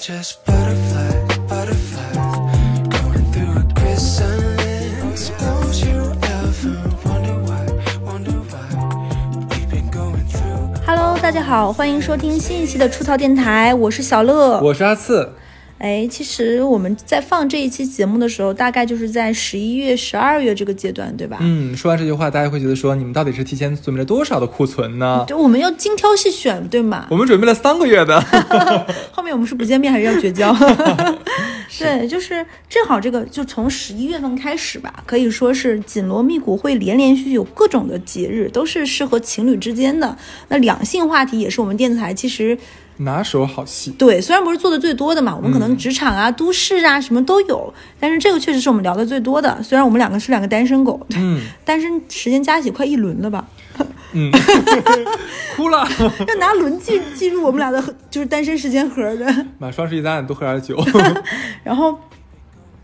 just butterflies, butterflies going through a chrysalis. Don't you ever wonder why, wonder why we've been going through. Hello，大家好，欢迎收听新一期的出逃电台，我是小乐。我是阿次，哎，其实我们在放这一期节目的时候，大概就是在十一月、十二月这个阶段，对吧？嗯，说完这句话，大家会觉得说你们到底是提前准备了多少的库存呢？就我们要精挑细选，对吗？我们准备了三个月的，后面我们是不见面还是要绝交？对，就是正好这个，就从十一月份开始吧，可以说是紧锣密鼓，会连连续续有各种的节日，都是适合情侣之间的。那两性话题也是我们电台其实拿手好戏。对，虽然不是做的最多的嘛，我们可能职场啊、都市啊什么都有，但是这个确实是我们聊的最多的。虽然我们两个是两个单身狗，嗯 单身时间加起快一轮了吧？嗯，哭了。要拿轮记记录我们俩的就是单身时间盒的。买，双十一咱俩多喝点酒。然后，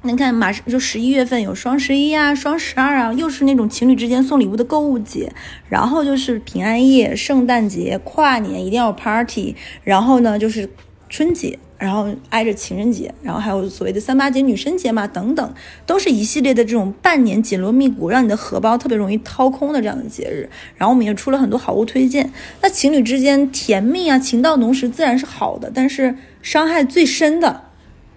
你看，马上就十一月份有双十一啊、双十二啊，又是那种情侣之间送礼物的购物节。然后就是平安夜、圣诞节、跨年一定要有 party。然后呢，就是春节，然后挨着情人节，然后还有所谓的三八节、女生节嘛，等等，都是一系列的这种半年紧锣密鼓，让你的荷包特别容易掏空的这样的节日。然后我们也出了很多好物推荐。那情侣之间甜蜜啊、情到浓时自然是好的，但是伤害最深的。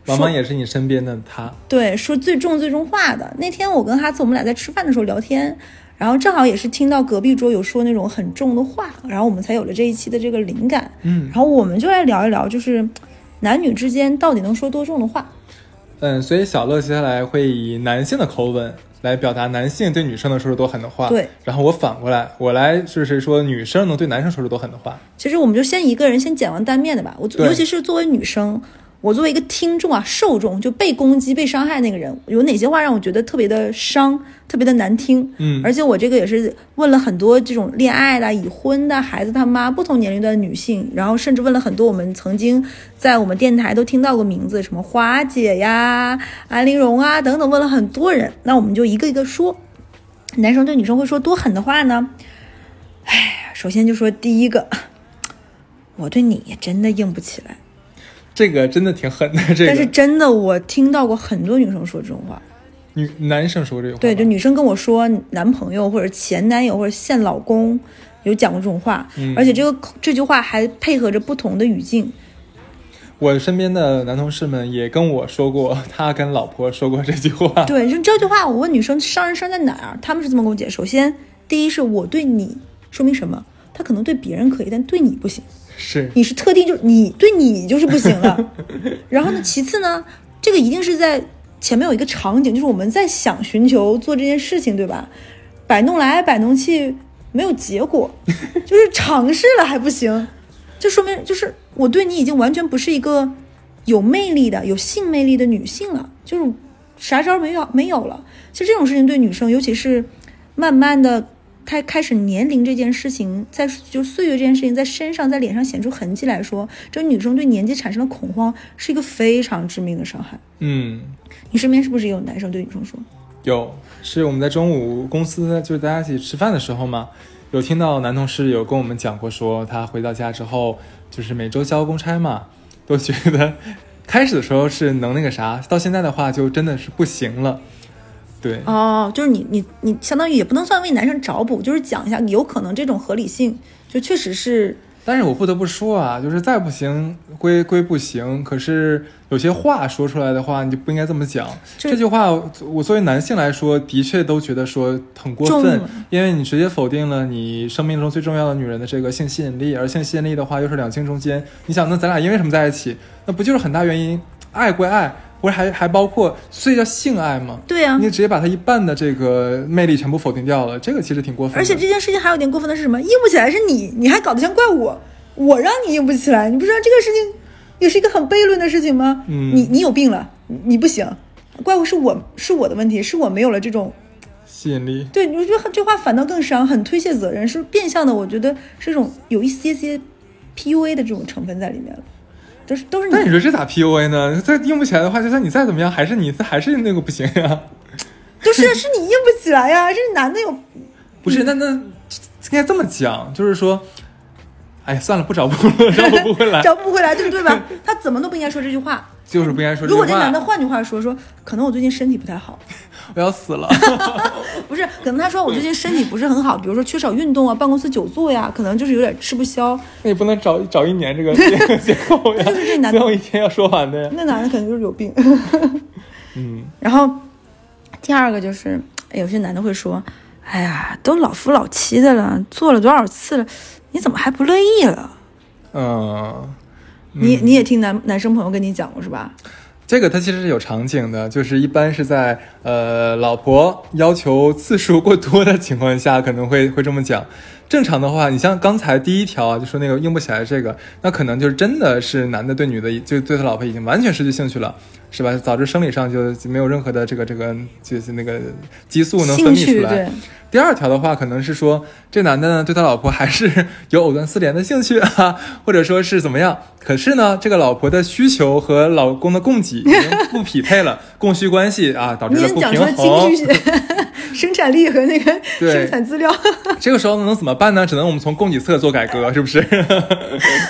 往往也是你身边的他。对，说最重最重话的。那天我跟哈次我们俩在吃饭的时候聊天，然后正好也是听到隔壁桌有说那种很重的话，然后我们才有了这一期的这个灵感。嗯然后我们就来聊一聊，就是男女之间到底能说多重的话。嗯，所以小乐接下来会以男性的口吻来表达男性对女生能说出多狠的话。对。然后我反过来，我来就是说女生能对男生说出多狠的话。其实我们就先一个人先讲完单面的吧。我尤其是作为女生，我作为一个听众啊，受众就被攻击、被伤害那个人，有哪些话让我觉得特别的伤、特别的难听？嗯而且我这个也是问了很多这种恋爱的、已婚的、孩子他妈不同年龄段的女性，然后甚至问了很多我们曾经在我们电台都听到过名字，什么花姐呀、安陵容啊等等，问了很多人。那我们就一个一个说，男生对女生会说多狠的话呢？哎，首先就说第一个，我对你真的硬不起来。这个真的挺狠的。这个但是真的，我听到过很多女生说这种话。女男生说这种话，对，就女生跟我说，男朋友或者前男友或者现老公有讲过这种话，嗯而且这个这句话还配合着不同的语境。我身边的男同事们也跟我说过，他跟老婆说过这句话。对，就这句话，我问女生伤人伤在哪儿，他们是这么跟我解释。首先，第一是我对你，说明什么？他可能对别人可以，但对你不行。是，你是特定，就是你对你就是不行了。然后呢，其次呢，这个一定是在前面有一个场景，就是我们在想寻求做这件事情，对吧？摆弄来摆弄去没有结果，就是尝试了还不行，就说明就是我对你已经完全不是一个有魅力的、有性魅力的女性了，就是啥招没有没有了。其实这种事情对女生，尤其是慢慢的开开始年龄这件事情，在就岁月这件事情在身上在脸上显出痕迹来说，这女生对年纪产生的恐慌是一个非常致命的伤害。嗯，你身边是不是也有男生对女生说？有，是我们在中午公司就是大家一起吃饭的时候嘛，有听到男同事有跟我们讲过说，他回到家之后就是每周交公差嘛，都觉得 开始的时候是能那个啥，到现在的话就真的是不行了。对，哦，就是你你你相当于也不能算为男生找补，就是讲一下有可能这种合理性，就确实是但是我不得不说啊，就是再不行归归不行，可是有些话说出来的话，你就不应该这么讲。这句话，我作为男性来说，的确都觉得说很过分，因为你直接否定了你生命中最重要的女人的这个性吸引力，而性吸引力的话又是两性中间，你想，那咱俩因为什么在一起？那不就是很大原因？爱归爱，不是还还包括，所以叫性爱吗？对啊你。直接把他一半的这个魅力全部否定掉了，这个其实挺过分的。而且这件事情还有点过分的是什么？硬不起来是你，你还搞得像怪我，我让你硬不起来，你不知道这个事情也是一个很悖论的事情吗？嗯你你有病了，你你不行，怪物是我是我的问题，是我没有了这种吸引力，对，我觉得这话反倒更伤，很推卸责任，是变相的，我觉得是一种有一些些 PUA 的这种成分在里面了，都是都是那你说这咋 PUA 呢？再硬不起来的话，就算你再怎么样，还是你还是那个不行呀。就是是你硬不起来呀，这男的有不是，那那应该这么讲，就是说，哎，算了，不找不了，找不回来，找不回来，对不对吧？他怎么都不应该说这句话。就是不应该说这如果。这男的换句话说说，可能我最近身体不太好，我要死了。不是，可能他说我最近身体不是很好，比如说缺少运动啊，办公室久坐呀，可能就是有点吃不消。那也不能找找一年这个借口 呀，就是这男的一天要说完的呀。那男的肯定就是有病。嗯，然后第二个就是，哎有些男的会说，哎呀，都老夫老妻的了，做了多少次了，你怎么还不乐意了？嗯，你你也听男男生朋友跟你讲过是吧？这个它其实是有场景的，就是一般是在呃老婆要求次数过多的情况下，可能会会这么讲。正常的话，你像刚才第一条啊，就说那个硬不起来这个，那可能就是真的是男的对女的，就对他老婆已经完全失去兴趣了，是吧？导致生理上就没有任何的这个这个就是那个激素能分泌出来。第二条的话，可能是说这男的呢对他老婆还是有藕断丝连的兴趣啊，或者说是怎么样。可是呢，这个老婆的需求和老公的供给已经不匹配了，供需关系啊导致了不平衡 生产力和那个对生产资料，这个时候能怎么办呢？只能我们从供给侧做改革，是不是？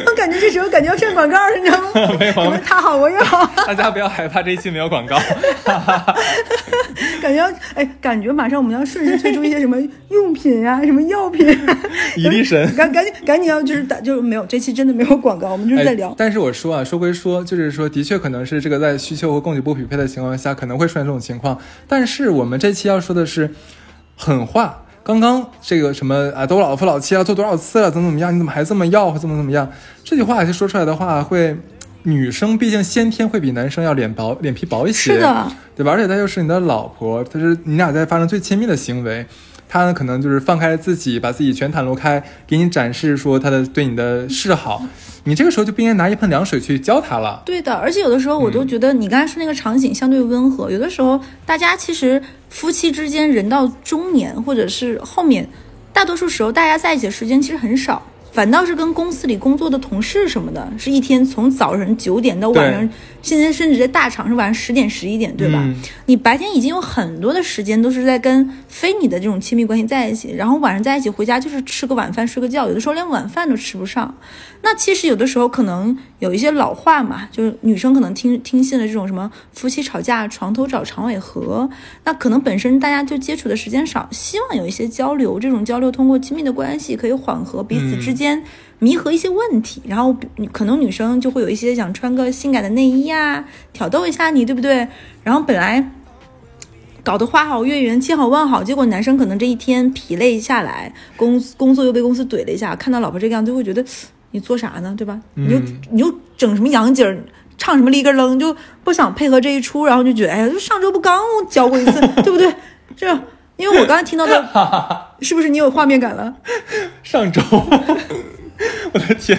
我感觉这时候感觉要上广告了，你知道吗？没有他好我也好，大家不要害怕，这一期没有广告。感觉要哎，感觉马上我们要顺势推出一些什么用品啊，什么药品、啊，一力神。赶赶紧赶紧要就是打就是没有这期真的没有广告，我们就是在聊哎。但是我说啊，说归说，就是说，的确可能是这个在需求和供给不匹配的情况下，可能会出现这种情况。但是我们这期要说的是狠话。刚刚这个什么啊，都老夫老妻了，做多少次了，怎么怎么样？你怎么还这么要，怎么怎么样？这句话就说出来的话，会女生毕竟先天会比男生要脸薄、脸皮薄一些，是的，对吧？而且她又是你的老婆，她是你俩在发生最亲密的行为，她呢可能就是放开自己，把自己全袒露开，给你展示说她的对你的示好，你这个时候就不应该拿一盆凉水去浇它了。对的，而且有的时候我都觉得你刚才说那个场景相对温和，有的时候大家其实夫妻之间人到中年或者是后面，大多数时候大家在一起的时间其实很少。反倒是跟公司里工作的同事什么的，是一天从早晨九点到晚上对，现在甚至在大厂是晚上十点十一点，对吧？嗯你白天已经有很多的时间都是在跟非你的这种亲密关系在一起，然后晚上在一起回家就是吃个晚饭睡个觉，有的时候连晚饭都吃不上。那其实有的时候可能有一些老话嘛，就是女生可能听听信了这种什么夫妻吵架床头找床尾和，那可能本身大家就接触的时间少，希望有一些交流，这种交流通过亲密的关系可以缓和彼此之间弥合一些问题，然后可能女生就会有一些想穿个性感的内衣呀、挑逗一下你，对不对？然后本来。搞得花好月圆，千好万好，结果男生可能这一天疲累下来，工工作又被公司怼了一下，看到老婆这个样子，就会觉得你做啥呢，对吧？你就嗯你就整什么洋景儿，唱什么里根楞，就不想配合这一出，然后就觉得，哎呀，就上周不刚教过一次，对不对？这，因为我刚才听到的，是不是你有画面感了？上周，我的天，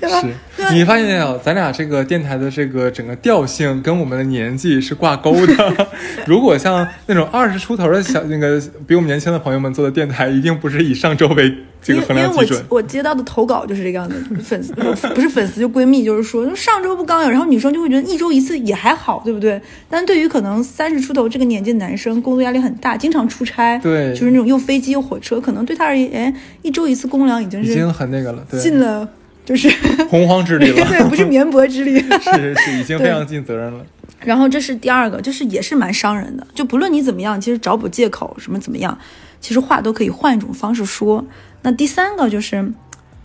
对吧是你发现没有？咱俩这个电台的这个整个调性跟我们的年纪是挂钩的。如果像那种二十出头的小那个比我们年轻的朋友们做的电台，一定不是以上周为这个因为因为我衡量基准。我接到的投稿就是这个样子，粉丝不是粉丝就闺蜜，就是说上周不刚有，然后女生就会觉得一周一次也还好，对不对？但对于可能三十出头这个年纪的男生，工作压力很大，经常出差，对就是那种又飞机又火车，可能对他而言，哎，一周一次公粮已经是已经很那个了，对，尽了，就是 洪荒之力了，对，不是绵薄之力。是是是，已经非常尽责任了。然后这是第二个，就是也是蛮伤人的。就不论你怎么样，其实找补借口什么怎么样，其实话都可以换一种方式说。那第三个就是，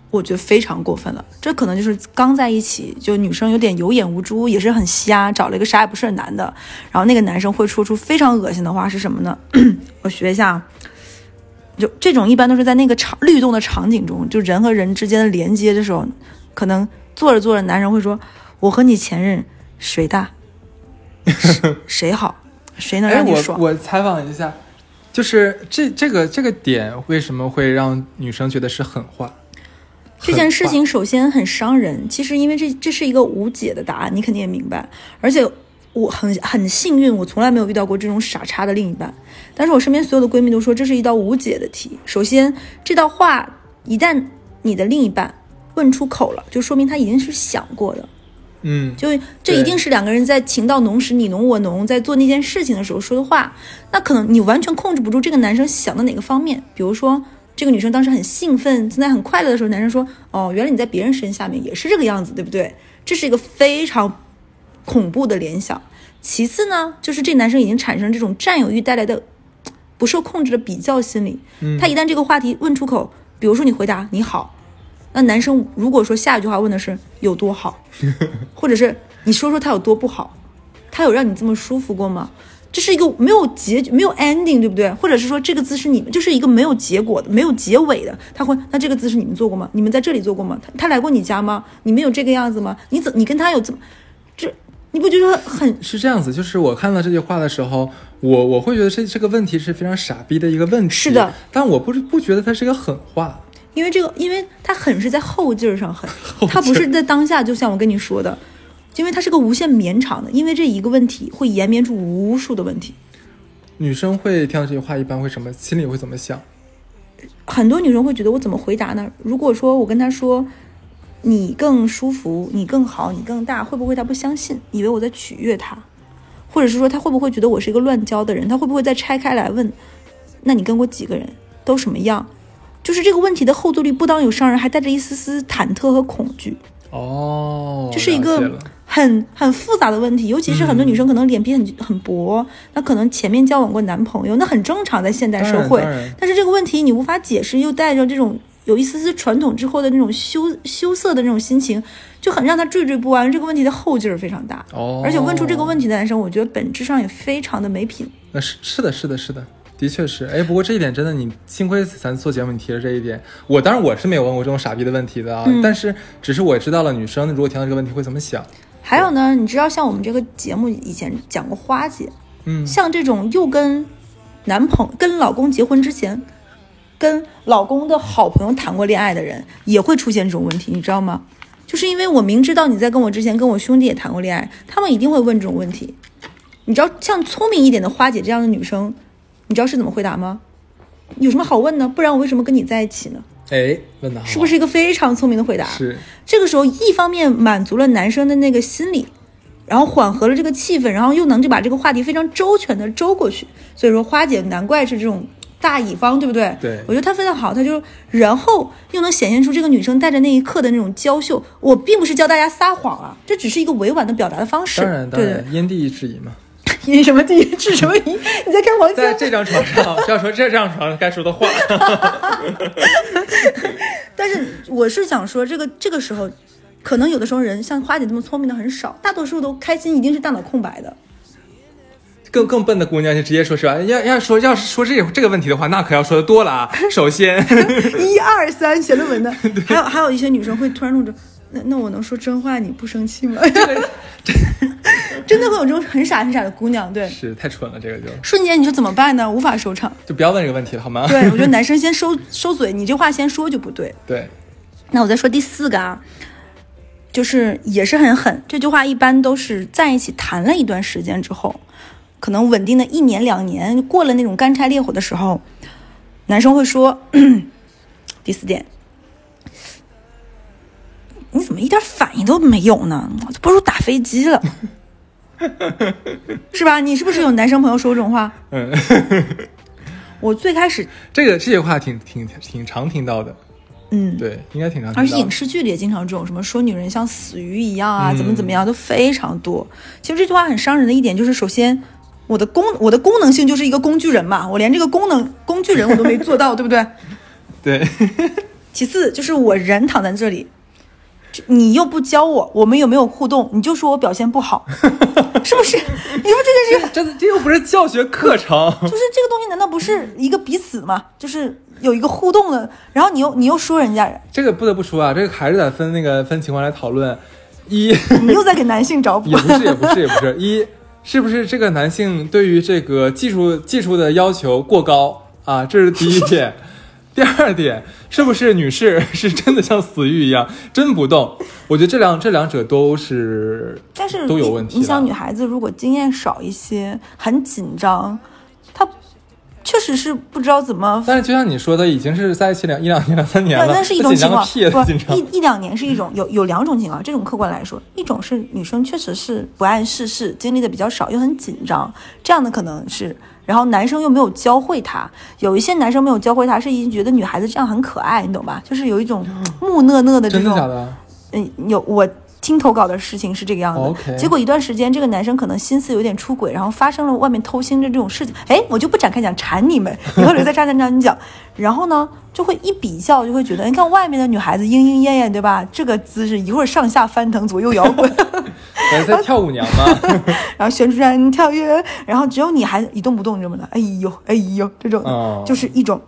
我觉得非常过分了。这可能就是刚在一起，就女生有点有眼无珠，也是很瞎，找了一个啥也不是的男的。然后那个男生会说出非常恶心的话是什么呢？我学一下啊。就这种一般都是在那个场律动的场景中，就人和人之间的连接的时候，可能做着做着，男人会说：“我和你前任谁大？谁 谁好？谁能让你爽？”我采访一下，就是这这个这个点为什么会让女生觉得是狠话？这件事情首先很伤人，其实因为这这是一个无解的答案，你肯定也明白。而且我很很幸运，我从来没有遇到过这种傻叉的另一半。但是我身边所有的闺蜜都说这是一道无解的题。首先，这道话一旦你的另一半问出口了，就说明他已经是想过的。嗯，就这一定是两个人在情到浓时你侬我侬，在做那件事情的时候说的话。那可能你完全控制不住这个男生想的哪个方面，比如说这个女生当时很兴奋，正在很快乐的时候，男生说：“哦，原来你在别人身下面也是这个样子，对不对？”这是一个非常恐怖的联想。其次呢，就是这男生已经产生这种占有欲带来的不受控制的比较心理。嗯他一旦这个话题问出口，比如说你回答你好，那男生如果说下一句话问的是有多好，或者是你说说他有多不好，他有让你这么舒服过吗？这是一个没有结局、没有 ending，对不对？或者是说这个姿势你们就是一个没有结果的、没有结尾的。他会，那这个姿势你们做过吗？你们在这里做过吗？他他来过你家吗？你们有这个样子吗？你怎你跟他有这么这你不觉得很是这样子，就是我看到这句话的时候，我我会觉得这这个问题是非常傻逼的一个问题。是的，但我不是不觉得它是一个狠话。因为这个，因为他狠是在后劲儿上狠 劲，儿他不是在当下。就像我跟你说的，因为它是个无限绵长的，因为这一个问题会延绵出无数的问题。女生会听到这句话，一般会什么？心里会怎么想？很多女生会觉得我怎么回答呢？如果说我跟她说你更舒服，你更好，你更大，会不会她不相信，以为我在取悦她？或者是说她会不会觉得我是一个乱交的人？她会不会再拆开来问？那你跟过几个人？都什么样？就是这个问题的后坐力不当有伤人，还带着一丝丝忐忑和恐惧。哦，这是一个很很复杂的问题，尤其是很多女生可能脸皮很很薄，那可能前面交往过男朋友，那很正常，在现代社会。但是这个问题你无法解释，又带着这种有一丝丝传统之后的那种羞羞涩的那种心情，就很让他惴惴不安。这个问题的后劲儿非常大，哦，而且问出这个问题的男生，我觉得本质上也非常的没品。呃是是的，是的，是的，的确是。哎，不过这一点真的，你幸亏咱做节目你提了这一点。我当然我是没有问过这种傻逼的问题的啊，嗯但是只是我知道了女生如果听到这个问题会怎么想。还有呢，你知道像我们这个节目以前讲过花姐，嗯，像这种又跟男朋跟老公结婚之前，跟老公的好朋友谈过恋爱的人，也会出现这种问题，你知道吗？就是因为我明知道你在跟我之前跟我兄弟也谈过恋爱，他们一定会问这种问题。你知道像聪明一点的花姐这样的女生，你知道是怎么回答吗？有什么好问呢？不然我为什么跟你在一起呢？哎，问的好，是不是一个非常聪明的回答？是？这个时候，一方面满足了男生的那个心理，然后缓和了这个气氛，然后又能就把这个话题非常周全的周过去。所以说，花姐难怪是这种大乙方，对不对？对我觉得她非常好，她就然后又能显现出这个女生带着那一刻的那种娇羞。我并不是教大家撒谎啊，这只是一个委婉的表达的方式。当然，当对然，因地制宜嘛。对，因什么地治什么疑？你在开黄腔？在这张床上，要说这张床上该说的话。但是我是想说，这个这个时候，可能有的时候人像花姐这么聪明的很少，大多数都开心一定是大脑空白的。更更笨的姑娘就直接说是吧？要要说要是说这这个问题的话，那可要说的多了啊。首先，一二三写论文的，还有还有一些女生会突然弄着，那那我能说真话你不生气吗？真的会有这种很傻很傻的姑娘，对，是太蠢了，这个就瞬间你说怎么办呢？无法收场。就不要问这个问题了，好吗？对，我觉得 男生先收收嘴，你这话先说就不对。对，那我再说第四个啊，就是也是很狠。这句话一般都是在一起谈了一段时间之后，可能稳定的一年两年，过了那种干柴烈火的时候，男生会说，第四点，你怎么一点反应都没有呢？不如打飞机了，是吧？你是不是有男生朋友说这种话？嗯，我最开始，这个这句话挺挺挺常听到的，嗯，对，应该挺常听到。而且影视剧里也经常这种什么说女人像死鱼一样啊，嗯怎么怎么样都非常多。其实这句话很伤人的一点就是，首先我的功我的功能性就是一个工具人嘛，我连这个功能工具人我都没做到，对不对？对，其次就是我人躺在这里，这你又不教我，我们有没有互动，你就说我表现不好，是不是？你说这件事这这又不是教学课程，就是这个东西难道不是一个彼此吗？就是有一个互动的，然后你又你又说人家，这个不得不说啊，这个还是得分那个分情况来讨论。一 你又在给男性找补也。不是，也不是，也不是。一是不是这个男性对于这个技术技术的要求过高啊？这是第一点。第二点，是不是女士 是真的像死鱼一样真不动？我觉得这两这两者都是但是都有问题你想，女孩子如果经验少一些，很紧张，她确实是不知道怎么。但是就像你说的，已经是在一起两一两年、两三年那了，那是一种情况，不。一一两年是一种有有两种情况，这种客观来说，一种是女生确实是不谙世事，经历的比较少，又很紧张，这样的可能是然后男生又没有教会她，有一些男生没有教会她，是已经觉得女孩子这样很可爱，你懂吧？就是有一种木讷讷的这种真的假的？嗯，有我听投稿的事情是这个样子。结果一段时间，这个男生可能心思有点出轨，然后发生了外面偷腥的这种事情。哎，我就不展开讲，馋你们，以后留在渣男讲你讲。然后呢，就会一比较，就会觉得，你看外面的女孩子莺莺燕燕，对吧？这个姿势一会儿上下翻腾，左右摇滚，我是在跳舞娘吗？然后旋转跳跃，然后只有你还一动不动这么的，哎呦哎呦，这种、哦就是一种，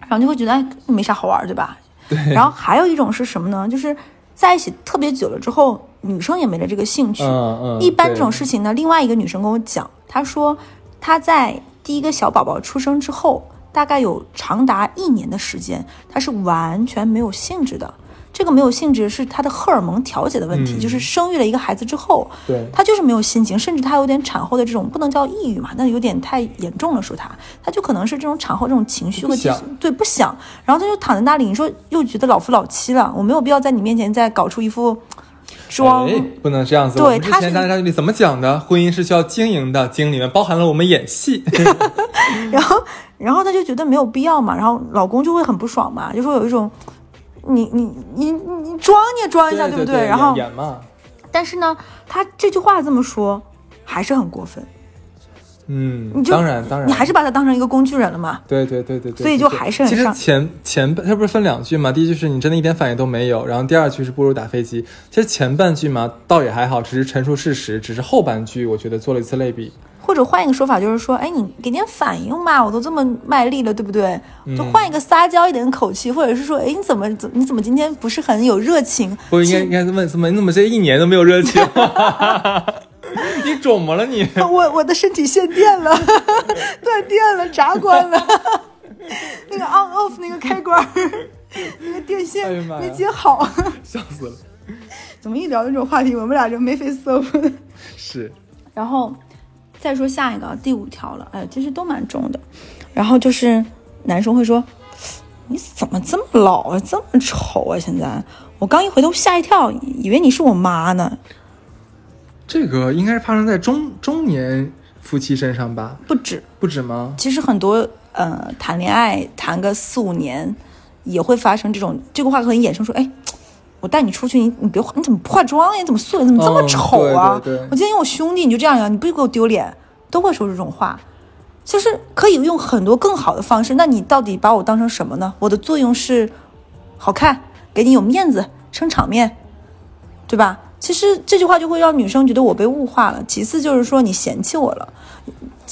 然后就会觉得哎没啥好玩，对吧？对。然后还有一种是什么呢？就是在一起特别久了之后，女生也没了这个兴趣。嗯嗯一般这种事情呢，另外一个女生跟我讲，她说她在第一个小宝宝出生之后，大概有长达一年的时间，她是完全没有兴致的。这个没有性质是她的荷尔蒙调节的问题，嗯就是生育了一个孩子之后，对她就是没有心情，甚至她有点产后的这种不能叫抑郁嘛，那有点太严重了，说她，她就可能是这种产后这种情绪和对，不想，然后她就躺在那里，你说又觉得老夫老妻了，我没有必要在你面前再搞出一副装。哎，不能这样子。对之前大家里怎么讲的？婚姻是需要经营的，经营里面包含了我们演戏。然后，然后她就觉得没有必要嘛，然后老公就会很不爽嘛，就说有一种，你你你你你装你也装一下，对不对对？然后，演演嘛，但是呢，他这句话这么说，还是很过分。嗯你，就当然当然，你还是把他当成一个工具人了嘛？对对对对对，所以就还是很上其实前前半它不是分两句嘛？第一句是你真的一点反应都没有，然后第二句是不如打飞机。其实前半句嘛倒也还好，只是陈述事实，只是后半句我觉得做了一次类比。或者换一个说法，就是说，哎，你给点反应嘛，我都这么卖力了，对不对？嗯就换一个撒娇一点的口气，或者是说，哎，你怎么怎你怎么今天不是很有热情？不应该应该问怎么你怎么这一年都没有热情？你肿么了你？我我的身体限电了，断电了，闸关了，那个 on off 那个开关，那个电线没接好。笑死了。怎么一聊这种话题，我们俩就眉飞色舞的。是，然后再说下一个第五条了，哎，其实都蛮重的。然后就是男生会说：“你怎么这么老啊，这么丑啊？现在我刚一回头吓一跳，以为你是我妈呢。这个应该是发生在中中年夫妻身上吧？不止，不止吗？其实很多呃谈恋爱谈个四五年，也会发生这种这个话可以衍生说，哎。”我带你出去，你你别化，你怎么不化妆呀？你怎么素颜？你怎么这么哦丑啊？对对对我今天我兄弟你就这样呀？你不给我丢脸？都会说这种话，就是可以用很多更好的方式。那你到底把我当成什么呢？我的作用是好看，给你有面子，撑场面，对吧？其实这句话就会让女生觉得我被物化了。其次就是说你嫌弃我了。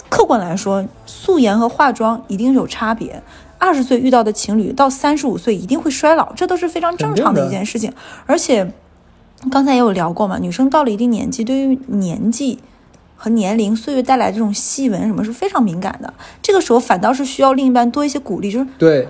客观来说，素颜和化妆一定是有差别。二十岁遇到的情侣到三十五岁一定会衰老，这都是非常正常的一件事情。而且刚才也有聊过嘛，女生到了一定年纪，对于年纪和年龄、岁月带来这种细纹什么是非常敏感的。这个时候反倒是需要另一半多一些鼓励，就是对，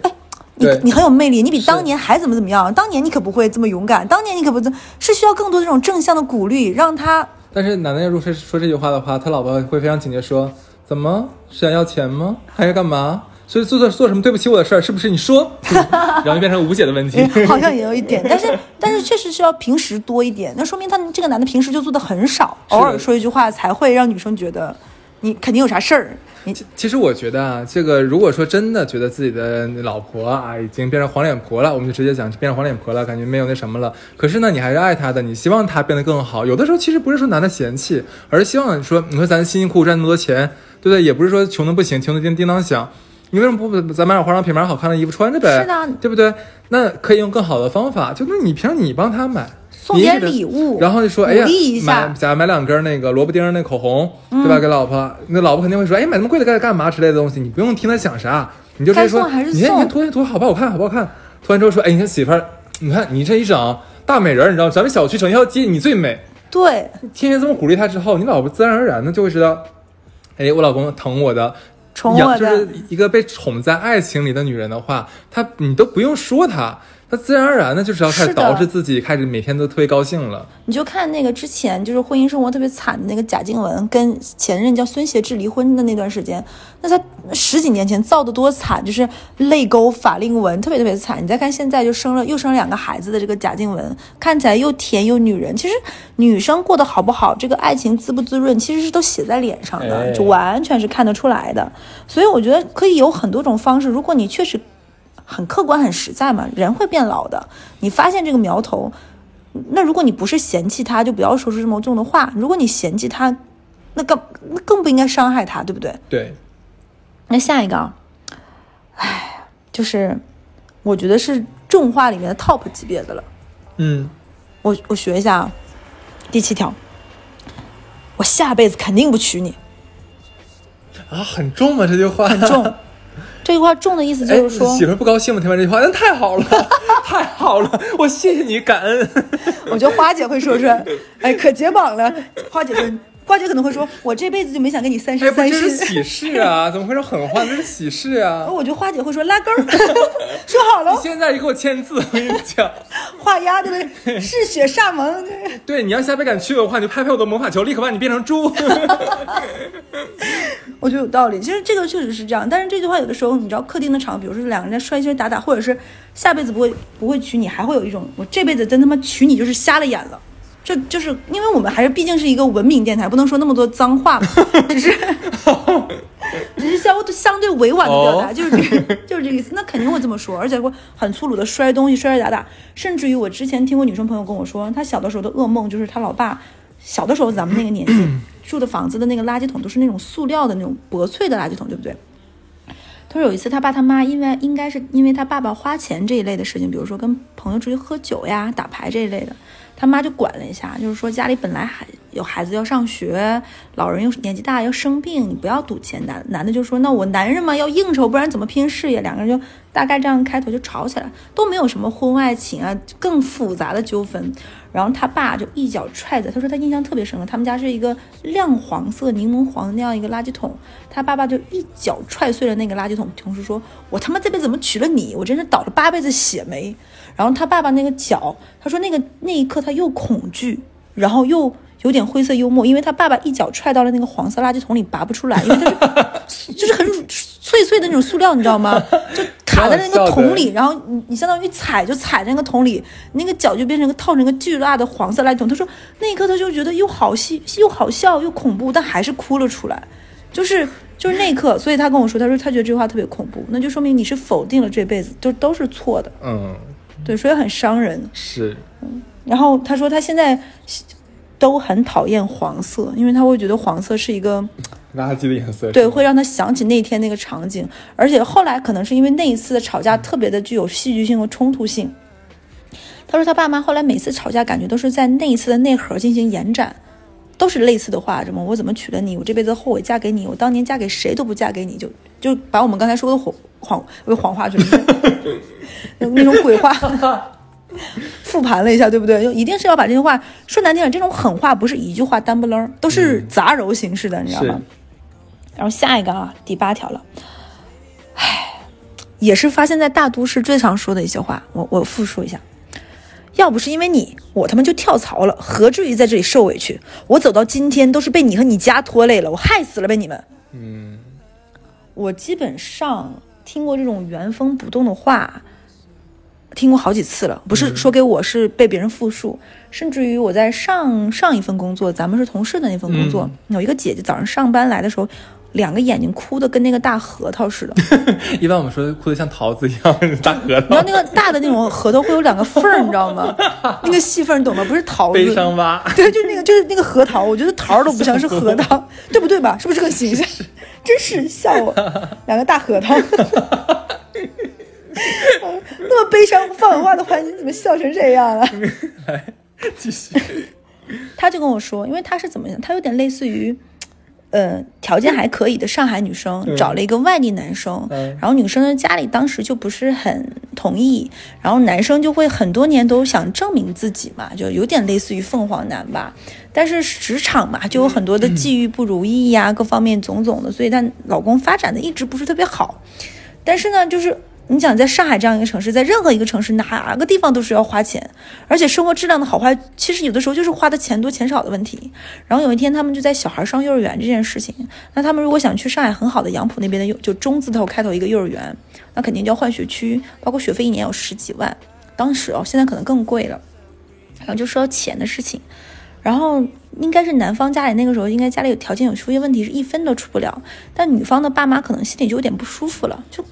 你你很有魅力，你比当年还怎么怎么样？当年你可不会这么勇敢，当年你可不是需要更多这种正向的鼓励，让他但是男的要如果说这句话的话，他老婆会非常警觉说：“怎么是想要钱吗？还是干嘛？所以做做做什么对不起我的事儿，是不是？你说，然后就变成无解的问题。哎 好像也有一点，但是但是确实是要平时多一点，那说明他这个男的平时就做的很少，偶尔说一句话才会让女生觉得你肯定有啥事儿。你其实我觉得啊，这个如果说真的觉得自己的老婆啊已经变成黄脸婆了，我们就直接讲变成黄脸婆了，感觉没有那什么了。可是呢，你还是爱她的，你希望她变得更好。有的时候其实不是说男的嫌弃，而是希望说，你说咱辛辛苦苦赚那么多钱，对不对？也不是说穷的不行，穷的叮叮当响。你为什么不咱买点化妆品，买点好看的衣服穿着呗？是的对不对？那可以用更好的方法，就那你平常你帮他买，送点礼物然后就说，哎呀买假如买两根那个萝卜丁那口红，对吧？给老婆，那老婆肯定会说，哎，买那么贵的干干嘛之类的东西，你不用听他想啥，你就直接说，你看，你送看涂涂好不好看，好不好看？涂完之后说，哎，你看媳妇儿，你看你这一整大美人儿，你知道，咱们小区整一条街你最美，对 天天这么鼓励他之后，你老婆自然而然的就会知道，哎，我老公疼我的。宠我的养就是一个被宠在爱情里的女人的话，她你都不用说她，他自然而然的就是要开始是的捯饬自己，开始每天都特别高兴了。你就看那个之前就是婚姻生活特别惨的那个贾静雯跟前任叫孙协志离婚的那段时间，那他十几年前造的多惨，就是泪沟、法令纹，特别特别惨。你再看现在就生了又生了两个孩子的这个贾静雯，看起来又甜又女人。其实女生过得好不好，这个爱情滋不滋润，其实是都写在脸上的，哎就完全是看得出来的。所以我觉得可以有很多种方式，如果你确实很客观、很实在嘛，人会变老的。你发现这个苗头，那如果你不是嫌弃他，就不要说出这么重的话。如果你嫌弃他，那更那更不应该伤害他，对不对？对，那下一个啊，唉，就是我觉得是重话里面的 top 级别的了。嗯，我我学一下啊，第七条，我下辈子肯定不娶你，啊，很重吗？这句话很重。这句话重的意思哎就是说，媳妇不高兴吗？听完这句话，那 太好了，太好了，我谢谢你，感恩。我觉得花姐会说出来，哎，可解绑了。花姐说，花姐可能会说，我这辈子就没想跟你三哎，生三世是，这是。喜事啊，怎么会说狠话？这是喜事啊！我觉得花姐会说拉钩，说好了，现在就给我签字，我跟你讲，画押对不对？嗜血煞盟，对，你要下辈敢娶我的话，你就拍拍我的魔法球，立刻把你变成猪。我觉得有道理。其实这个确实是这样，但是这句话有的时候，你知道，客厅的场，比如说两个人在摔摔打打，或者是下辈子不会不会娶你，还会有一种我这辈子真他妈娶你就是瞎了眼了。这就是因为我们还是毕竟是一个文明电台，不能说那么多脏话嘛，只是 只是相相对委婉的表达，哦就是这个就是这个意思。那肯定会这么说，而且会很粗鲁的摔东西、摔摔打打，甚至于我之前听过女生朋友跟我说，她小的时候的噩梦就是她老爸小的时候咱们那个年纪住的房子的那个垃圾桶都是那种塑料的那种薄脆的垃圾桶，对不对？他说有一次他爸他妈因为应该是因为他爸爸花钱这一类的事情，比如说跟朋友出去喝酒呀、打牌这一类的，他妈就管了一下，就是说家里本来还有孩子要上学，老人又年纪大要生病，你不要赌钱。男男的就说那我男人嘛要应酬，不然怎么拼事业？两个人就大概这样开头就吵起来，都没有什么婚外情啊，更复杂的纠纷。然后他爸就一脚踹在，他说他印象特别深刻，他们家是一个亮黄色、柠檬黄那样一个垃圾桶，他爸爸就一脚踹碎了那个垃圾桶，同时说：“我他妈这辈子怎么娶了你？我真是倒了八辈子血霉。”然后他爸爸那个脚，他说那个那一刻他又恐惧，然后又有点灰色幽默，因为他爸爸一脚踹到了那个黄色垃圾桶里，拔不出来，因为他是 就是很脆脆的那种塑料，你知道吗？就卡在那个桶里，然后你你相当于踩就踩在那个桶里，那个脚就变成一个套成一个巨大的黄色垃圾桶。他说那一刻他就觉得又好戏又好笑又恐怖，但还是哭了出来，就是就是那一刻，所以他跟我说，他说他觉得这句话特别恐怖，那就说明你是否定了这辈子，就都是错的，嗯，对，所以很伤人。是，然后他说他现在都很讨厌黄色，因为他会觉得黄色是一个垃圾的颜色。对，会让他想起那天那个场景，而且后来可能是因为那一次的吵架特别的具有戏剧性和冲突性。他说他爸妈后来每次吵架，感觉都是在那一次的内核进行延展，都是类似的话，什么我怎么娶了你，我这辈子后悔嫁给你，我当年嫁给谁都不嫁给你，就就把我们刚才说的谎谎为谎话准备 那种鬼话 复盘了一下，对不对？就一定是要把这些话说难听点，这种狠话不是一句话单不楞，都是杂糅形式的，你知道吗？然后下一个啊，第八条了，唉，也是发现在大都市最常说的一些话，我我复述一下。要不是因为你，我他妈就跳槽了，何至于在这里受委屈？我走到今天都是被你和你家拖累了，我害死了呗你们！嗯，我基本上听过这种原封不动的话，听过好几次了。不是说给我，是被别人复述。甚至于我在上上一份工作，咱们是同事的那份工作，有一个姐姐早上上班来的时候，两个眼睛哭的跟那个大核桃似的。一般我们说哭的像桃子一样，大核桃然后桃，那个大的那种核桃会有两个缝儿，你知道吗？那个细缝儿你懂吗？不是桃子，悲伤蛙。对，就是那个，就是那个核桃，我觉得桃儿都不像是核桃，对不对吧？是不是这个形象？真是笑我，两个大核桃。那么悲伤放狠话的环境，怎么笑成这样了？继续。他就跟我说，因为他是怎么样，他有点类似于，呃，条件还可以的上海女生，嗯找了一个外地男生，嗯然后女生的家里当时就不是很同意，然后男生就会很多年都想证明自己嘛，就有点类似于凤凰男吧。但是职场嘛，就有很多的际遇不如意呀、各方面种种的，所以她老公发展的一直不是特别好。但是呢，就是你想在上海这样一个城市，在任何一个城市哪个地方都是要花钱，而且生活质量的好坏，其实有的时候就是花的钱多钱少的问题。然后有一天他们就在小孩上幼儿园这件事情，那他们如果想去上海很好的杨浦那边的幼，就中字头开头一个幼儿园，那肯定就要换学区，包括学费一年有十几万，当时哦，现在可能更贵了。然后就说到钱的事情，然后应该是男方家里那个时候应该家里有条件有出现问题，是一分都出不了，但女方的爸妈可能心里就有点不舒服了，就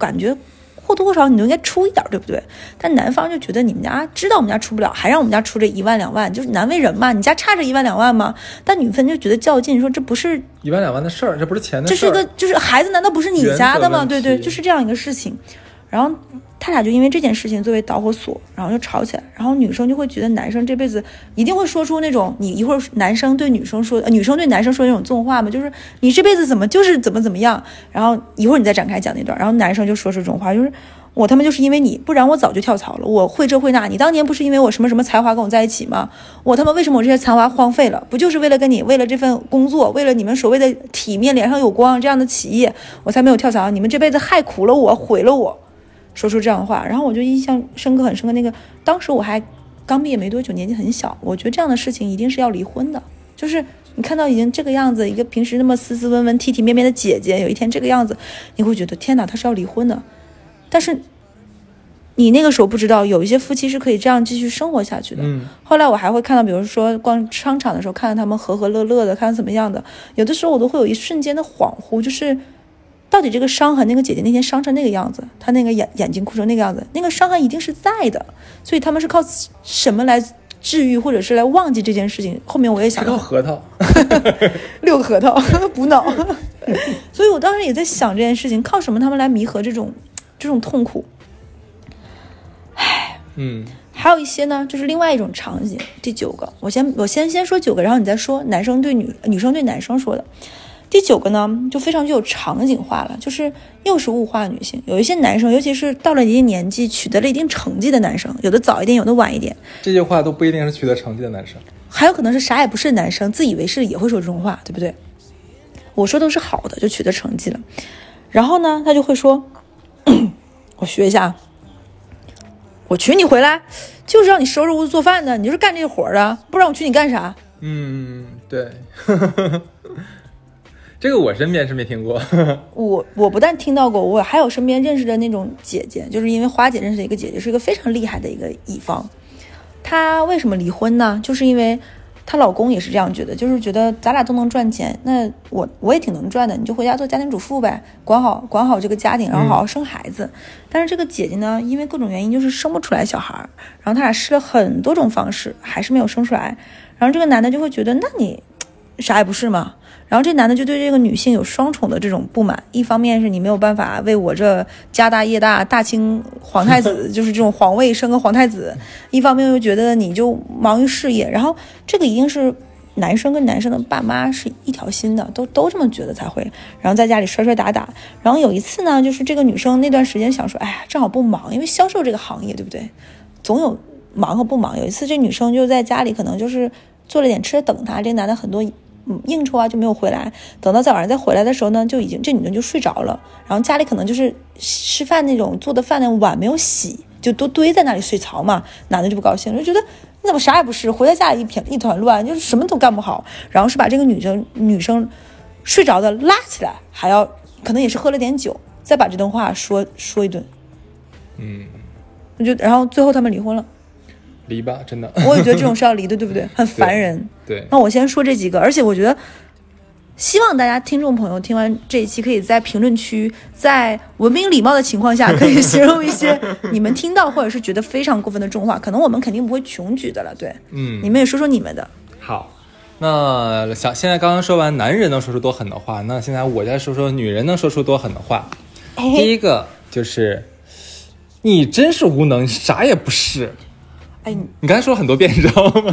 感觉或多或少你都应该出一点，对不对？但男方就觉得你们家知道我们家出不了，还让我们家出这一万两万，就是难为人嘛，你家差这一万两万吗？但女方就觉得较劲，说这不是一万两万的事儿，这不是钱的事儿。这是个就是孩子难道不是你家的吗？对对，就是这样一个事情。然后他俩就因为这件事情作为导火索，然后就吵起来。然后女生就会觉得男生这辈子一定会说出那种你一会儿男生对女生说，呃女生对男生说那种重话嘛，就是你这辈子怎么就是怎么怎么样。然后一会儿你再展开讲那段，然后男生就说出这种话，就是。我他妈就是因为你，不然我早就跳槽了。我会这会那，你当年不是因为我什么什么才华跟我在一起吗？我他妈为什么我这些才华荒废了？不就是为了跟你，为了这份工作，为了你们所谓的体面、脸上有光这样的企业，我才没有跳槽。你们这辈子害苦了我，毁了我，说出这样的话，然后我就印象深刻，很深刻。那个当时我还刚毕业没多久，年纪很小，我觉得这样的事情一定是要离婚的。就是你看到已经这个样子，一个平时那么斯斯文文、体体面面的姐姐，有一天这个样子，你会觉得天哪，她是要离婚的。但是你那个时候不知道，有一些夫妻是可以这样继续生活下去的。嗯后来我还会看到，比如说逛商场的时候，看到他们和和乐乐的，看怎么样的。有的时候我都会有一瞬间的恍惚，就是到底这个伤痕，那个姐姐那天伤成那个样子，她那个眼眼睛哭成那个样子，那个伤痕一定是在的。所以他们是靠什么来治愈，或者是来忘记这件事情？后面我也想这到 个核桃，六个核桃补脑，所以我当时也在想这件事情，靠什么他们来弥合这种这种痛苦？唉嗯还有一些呢，就是另外一种场景。第九个，我先我先先说九个，然后你再说男生对女女生对男生说的。第九个呢，就非常具有场景化了，就是又是物化女性。有一些男生，尤其是到了一定年纪，取得了一定成绩的男生，有的早一点，有的晚一点，这句话都不一定是取得成绩的男生。还有可能是啥也不是的男生，自以为是也会说这种话，对不对？我说都是好的，就取得成绩了。然后呢，他就会说，我学一下啊，我娶你回来就是让你收拾屋子做饭的，你就是干这个活的，不然我娶你干啥？嗯，对，这个我身边是没听过。我我不但听到过，我还有身边认识的那种姐姐，就是因为花姐认识的一个姐姐，是一个非常厉害的一个乙方。她为什么离婚呢？就是因为她老公也是这样觉得，就是觉得咱俩都能赚钱，那我我也挺能赚的，你就回家做家庭主妇呗，管好管好这个家庭，然后好好生孩子。但是这个姐姐呢，因为各种原因，就是生不出来小孩儿，然后他俩试了很多种方式，还是没有生出来。然后这个男的就会觉得，那你啥也不是嘛。然后这男的就对这个女性有双重的这种不满，一方面是你没有办法为我这家大业大大清皇太子，就是这种皇位生个皇太子；一方面又觉得你就忙于事业。然后这个一定是男生跟男生的爸妈是一条心的，都都这么觉得才会，然后在家里摔摔打打。然后有一次呢，就是这个女生那段时间想说，哎呀，正好不忙，因为销售这个行业，对不对？总有忙和不忙。有一次这女生就在家里，可能就是做了点吃的等他，这男的很多。嗯，应酬啊就没有回来，等到在晚上再回来的时候呢，就已经这女的就睡着了，然后家里可能就是吃饭那种做的饭那碗没有洗，就都堆在那里睡槽嘛，男的就不高兴，就觉得你怎么啥也不是，回到家里一片一团乱，就是什么都干不好，然后是把这个女生女生睡着的拉起来，还要可能也是喝了点酒，再把这段话说说一顿，嗯，我就然后最后他们离婚了，离吧，真的。我也觉得这种是要离的，对不对？很烦人。对，那我先说这几个，而且我觉得，希望大家听众朋友听完这一期，可以在评论区，在文明礼貌的情况下，可以形容一些 你们听到或者是觉得非常过分的重话，可能我们肯定不会穷举的了，对，嗯，你们也说说你们的。好。那想现在刚刚说完男人能说出多狠的话，那现在我再说说女人能说出多狠的话。第一个就是，你真是无能，啥也不是。哎，你你刚才说了很多遍，你知道吗？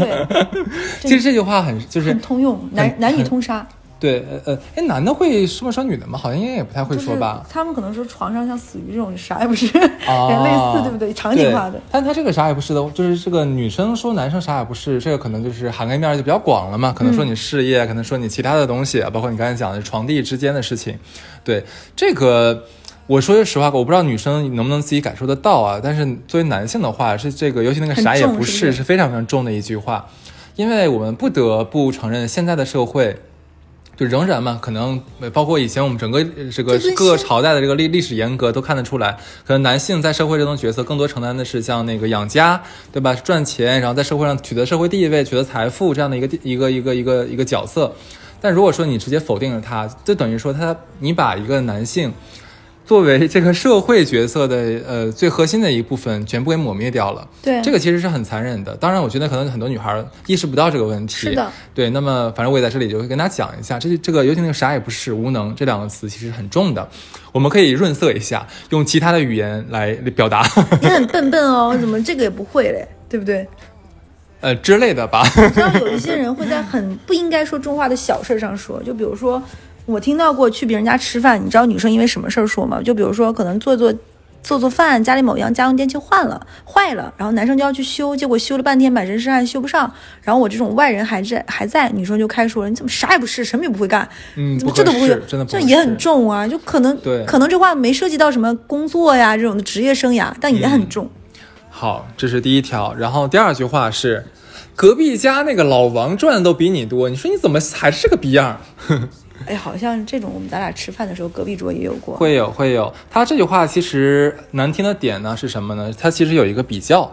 对，其实这句话很就是很通用，男男女通杀，对，呃呃，哎，男的会说么说女的吗？好像应该也不太会说吧。他们可能说床上像死鱼这种啥也不是，啊 类似，对不对？场景化的。但他这个啥也不是的，就是这个女生说男生啥也不是，这个可能就是涵盖面就比较广了嘛。可能说你事业，可能说你其他的东西，包括你刚才讲的床地之间的事情。对这个，我说句实话，我不知道女生能不能自己感受得到啊。但是作为男性的话，是这个，尤其那个啥也不是，是非常非常重的一句话，因为我们不得不承认，现在的社会就仍然嘛，可能呃包括以前我们整个呃这个各个朝代的这个历历史沿革都看得出来，可能男性在社会这种角色更多承担的是像那个养家，对吧？赚钱，然后在社会上取得社会地位、取得财富这样的一个一个一个一个一个角色。但如果说你直接否定了他，就等于说他你把一个男性作为这个社会角色的呃最核心的一部分全部给抹灭掉了。对这个其实是很残忍的。当然，我觉得可能很多女孩意识不到这个问题。是的，对。那么，反正我也在这里就会跟大家讲一下，这这个尤其那个啥也不是无能这两个词其实很重的，我们可以润色一下，用其他的语言来表达，你 很笨笨哦，怎么这个也不会嘞？对不对？呃之类的吧。你知道有一些人会在很不应该说重话的小事上说，就比如说我听到过去别人家吃饭，你知道女生因为什么事儿说吗？就比如说可能做做做做饭，家里某一样家用电器换了坏了，然后男生就要去修，结果修了半天满身是汗修不上，然后我这种外人还在还在，女生就开说了你怎么啥也不是，什么也不会干，嗯，怎么这都不会，，真的这也很。重啊，就可能对可能这话没涉及到什么工作呀这种的职业生涯，但也嗯很重。好，这是第一条。然后第二句话是，隔壁家那个老王赚的都比你多，你说你怎么还是这个逼样儿？哎，好像这种我们咱俩吃饭的时候，隔壁桌也有过。会有会有，他这句话其实难听的点呢是什么呢？他其实有一个比较，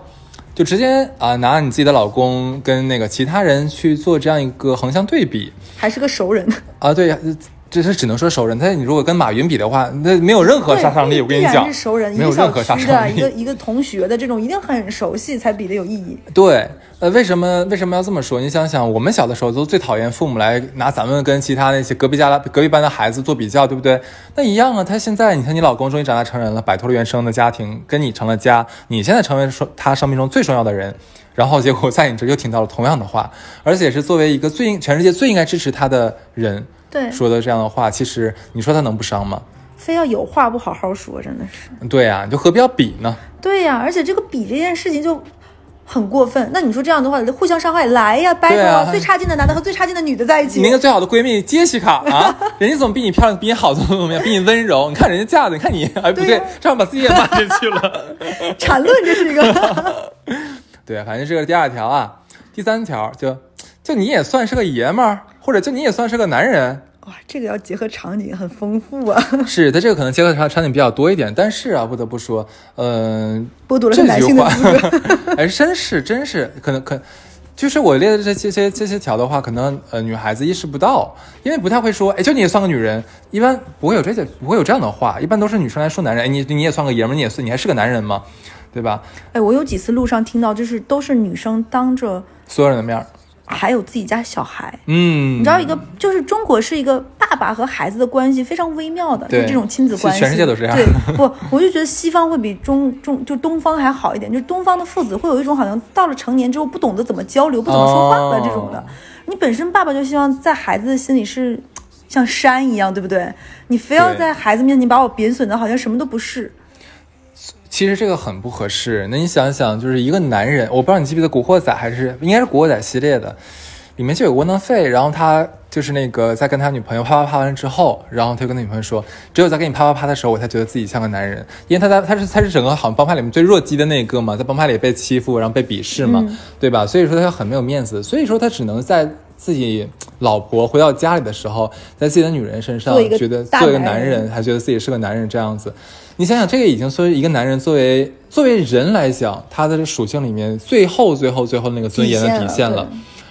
就直接啊拿你自己的老公跟那个其他人去做这样一个横向对比还是个熟人，啊，对，呃这是只能说熟人。但是你如果跟马云比的话，那没有任何杀伤力。我跟你讲是，熟人，没有任何杀，伤力一个一个同学的这种，一定很熟悉才比的有意义。对，呃，为什么为什么要这么说？你想想，我们小的时候都最讨厌父母来拿咱们跟其他那些隔壁家的隔壁班的孩子做比较，对不对？那一样啊。他现在，你看你老公终于长大成人了，摆脱了原生的家庭，跟你成了家，你现在成为说他生命中最重要的人。然后结果在你这又听到了同样的话，而且是作为一个最全世界最应该支持他的人对，说的这样的话，其实你说他能不伤吗？非要有话不好好说，真的是。对呀、你就何必要比呢？对呀、而且这个比这件事情就很过分。那你说这样的话，互相伤害，来呀对啊最差劲的男的和最差劲的女的在一起你那，个最好的闺蜜杰西卡啊，人家怎么比你漂亮，比你好，怎么怎么样，比你温柔？你看人家嫁的，你看你，哎，不对这样把自己也骂进去了。缠论这是一个。对，反正这是第二条啊。第三条就就你也算是个爷们儿，或者就你也算是个男人。哇，这个要结合场景很丰富啊，是他这个可能结合场场景比较多一点，但是啊，不得不说，嗯、剥夺了男性的句话资格。哎，真是真是，可能可，就是我列的这些这些这些条的话，可能呃女孩子意识不到，因为不太会说，哎，就你也算个女人，一般不会有这些不会有这样的话，一般都是女生来说男人，哎，你你也算个爷们儿，你也算你还是个男人吗？对吧？哎，我有几次路上听到，就是都是女生当着所有人的面儿，还有自己家小孩。嗯，你知道一个就是中国是一个爸爸和孩子的关系非常微妙的，就这种亲子关系，全世界都是这样对，不，我就觉得西方会比中中就东方还好一点，就东方的父子会有一种好像到了成年之后不懂得怎么交流、不怎么说话的这种的。哦你本身爸爸就希望在孩子的心里是像山一样，对不对？你非要在孩子面前把我贬损的好像什么都不是。其实这个很不合适。那你想想，就是一个男人，我不知道你记不记得《古惑仔》，还是应该是《古惑仔》系列的，里面就有窝囊废，然后他就是那个在跟他女朋友啪啪啪完之后，然后他就跟他女朋友说，只有在跟你啪啪啪的时候，我才觉得自己像个男人，因为他在他是他是整个好像帮派里面最弱鸡的那个嘛，在帮派里被欺负，然后被鄙视嘛，嗯对吧？所以说他很没有面子，所以说他只能在。自己老婆回到家里的时候，在自己的女人身上觉得大做一个男人，还觉得自己是个男人这样子。你想想，这个已经作为一个男人，作为作为人来讲，他的属性里面最后最后最后那个尊严的底线了。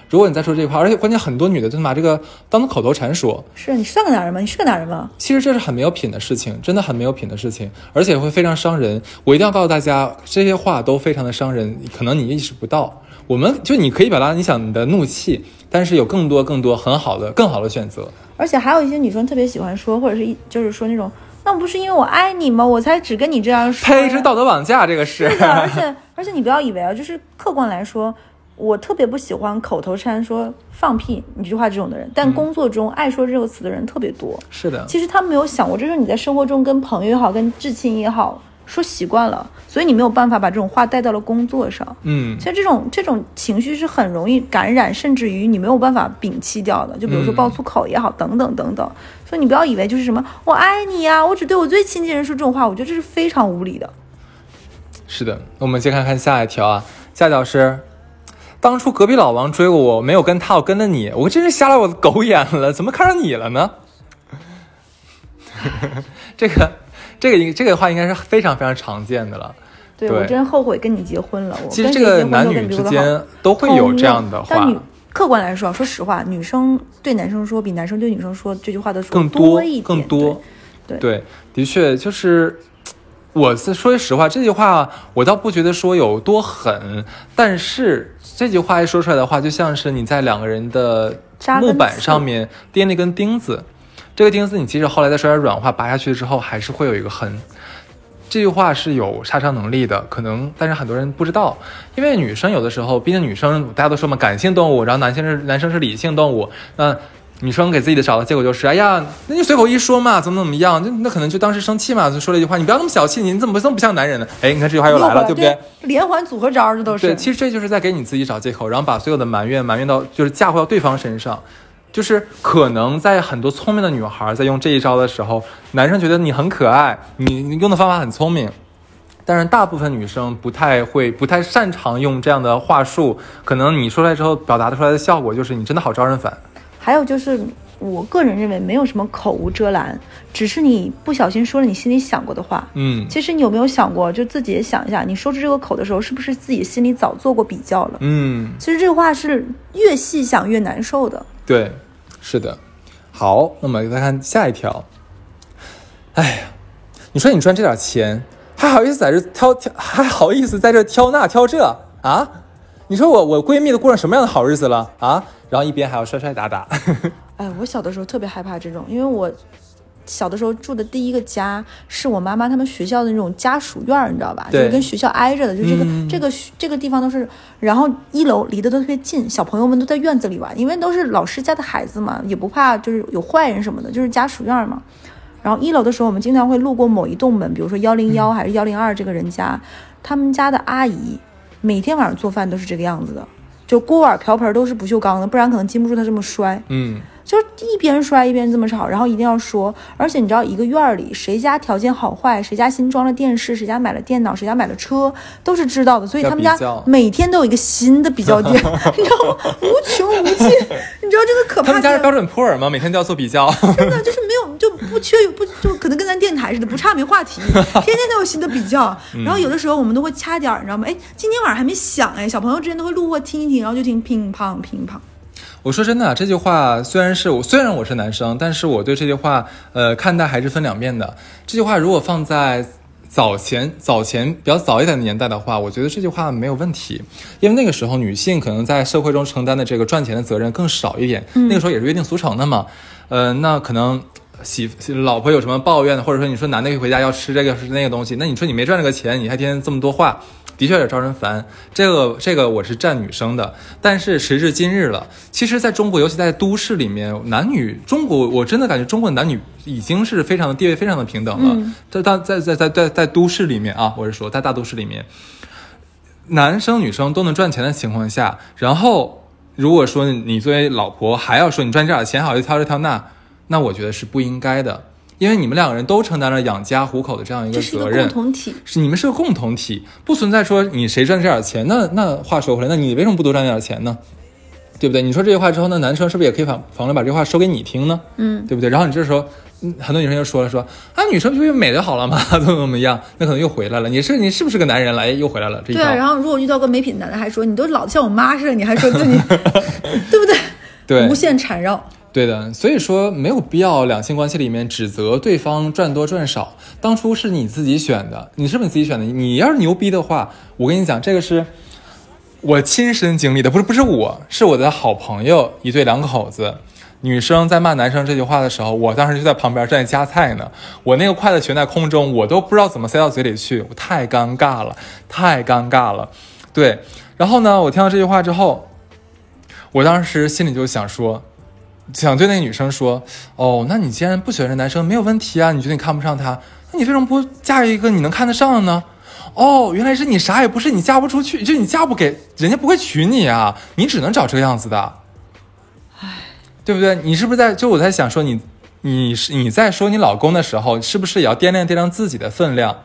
如果你再说这块，而且关键很多女的就把这个当成口头禅说，是你算个男人吗？你是个男人吗？其实这是很没有品的事情，真的很没有品的事情，而且会非常伤人。我一定要告诉大家，这些话都非常的伤人，可能你意识不到。我们就你可以表达你想你的怒气，但是有更多更多很好的更好的选择。而且还有一些女生特别喜欢说，或者是一就是说那种，那不是因为我爱你吗？我才只跟你这样说。呸！这道德绑架，这个是。是的，而且而且你不要以为啊，就是客观来说，我特别不喜欢口头禅说放屁你这句话这种的人，但嗯工作中爱说这个词的人特别多。是的，其实他没有想过，这是你在生活中跟朋友也好，跟至亲也好，说习惯了，所以你没有办法把这种话带到了工作上。嗯其实这种这种情绪是很容易感染，甚至于你没有办法摒弃掉的。就比如说嗯爆粗口也好，等等等等。所以你不要以为就是什么我爱你呀、我只对我最亲近的人说这种话，我觉得这是非常无理的。是的，我们先看看下一条啊，下一条是。当初隔壁老王追我，我没有跟他，我跟了你，我真是瞎了我的狗眼了，怎么看上你了呢？这个，这个，这个话应该是非常非常常见的了。对对我真后悔跟你结婚了。我其实这个男女之间都会有这样的话但，女客观来说，说实话，女生对男生说比男生对女生说这句话的更多一点，更多。对对，的确就是，我是说实话，这句话我倒不觉得说有多狠，但是这句话一说出来的话，就像是你在两个人的木板上面钉了一根钉子，这个钉子你即使后来再说点软话拔下去之后，还是会有一个痕。这句话是有杀伤能力的，可能，但是很多人不知道，因为女生有的时候，毕竟女生大家都说嘛，感性动物，然后男性是男生是理性动物，那女生给自己的找的借口就是，哎呀，那就随口一说嘛，怎么怎么样，那那可能就当时生气嘛，就说了一句话，你不要那么小气，你怎么这么不像男人呢？哎，你看这句话又来了，对不对？？连环组合招儿，这都是。对，其实这就是在给你自己找借口，然后把所有的埋怨埋怨到就是嫁祸到对方身上。就是可能在很多聪明的女孩在用这一招的时候，男生觉得你很可爱，你你用的方法很聪明，但是大部分女生不太会、不太擅长用这样的话术。可能你说出来之后，表达出来的效果就是你真的好招人烦。还有就是，我个人认为没有什么口无遮拦，只是你不小心说了你心里想过的话。嗯其实你有没有想过，就自己也想一下，你说出这个口的时候，是不是自己心里早做过比较了？嗯，其实这个话是越细想越难受的。对，是的。好，那么再看下一条。哎呀，你说你赚这点钱，还好意思在这挑挑，还好意思在这挑那挑这啊？你说我我闺蜜都过上什么样的好日子了啊？然后一边还要摔摔打打，哎，我小的时候特别害怕这种，因为我小的时候住的第一个家是我妈妈他们学校的那种家属院儿，你知道吧？就是跟学校挨着的，就这个、嗯这个这个地方都是，然后一楼离得都特别近，小朋友们都在院子里玩，因为都是老师家的孩子嘛，也不怕就是有坏人什么的，就是家属院嘛。然后一楼的时候，我们经常会路过某一栋门，比如说幺零幺还是幺零二这个人家，他们家的阿姨每天晚上做饭都是这个样子的，就锅碗瓢盆都是不锈钢的，不然可能禁不住他这么摔。嗯，就是一边摔一边这么吵，然后一定要说，而且你知道一个院儿里谁家条件好坏，谁家新装了电视，谁家买了电脑，谁家买了车，都是知道的，所以他们家每天都有一个新的比较点，你知道吗？无穷无尽，你知道这个可怕的他们家是标准普尔吗？每天都要做比较。真的就是没有就不缺不就可能跟咱电台似的，不差没话题，天天都有新的比较。嗯然后有的时候我们都会掐点儿，你知道吗？哎，今天晚上还没响哎，小朋友之间都会路过听一听，然后就听乒乓乒乓。我说真的啊，这句话虽然是我虽然我是男生，但是我对这句话呃看待还是分两面的。这句话如果放在早前早前比较早一点的年代的话，我觉得这句话没有问题，因为那个时候女性可能在社会中承担的这个赚钱的责任更少一点，那个时候也是约定俗成的嘛。呃，那可能媳老婆有什么抱怨的，或者说你说男的一回家要吃这个吃那个东西，那你说你没赚这个钱，你还天天这么多话，的确有点招人烦。这个这个我是站女生的，但是时至今日了，其实在中国，尤其在都市里面，男女中国我真的感觉中国的男女已经是非常的地位非常的平等了。嗯在在在在在在在都市里面啊，我是说在大都市里面，男生女生都能赚钱的情况下，然后如果说你作为老婆还要说你赚这点钱好就挑这挑那，那我觉得是不应该的，因为你们两个人都承担了养家糊口的这样一个责任共。同体，是你们是个共同体，不存在说你谁赚这点钱。那那话说回来，那你为什么不多赚点钱呢？对不对？你说这句话之后，那男生是不是也可以反反过来把这句话说给你听呢？嗯，对不对？然后你这时候，嗯很多女生就说了说啊，女生不就美就好了吗？怎么怎么样？那可能又回来了。你是你是不是个男人了？哎，又回来了这。对啊。然后如果遇到个没品男的，还说你都老像我妈似的，你还说自己，对不对？对无限缠绕。对的，所以说没有必要两性关系里面指责对方赚多赚少。当初是你自己选的，你是不是你自己选的？你要是牛逼的话，我跟你讲，这个是我亲身经历的，不是不是我，是我的好朋友一对两口子。女生在骂男生这句话的时候，我当时就在旁边正在夹菜呢。我那个筷子悬在空中，我都不知道怎么塞到嘴里去，我太尴尬了，太尴尬了。对，然后呢，我听到这句话之后，我当时心里就想说，想对那个女生说，哦，那你既然不喜欢这男生，没有问题啊，你觉得你看不上他，那你为什么不嫁一个你能看得上的呢？哦，原来是你啥也不是，你嫁不出去，就你嫁不给人家不会娶你啊，你只能找这个样子的，唉对不对？你是不是在就我在想说你你是你在说你老公的时候，是不是也要掂量掂量自己的分量，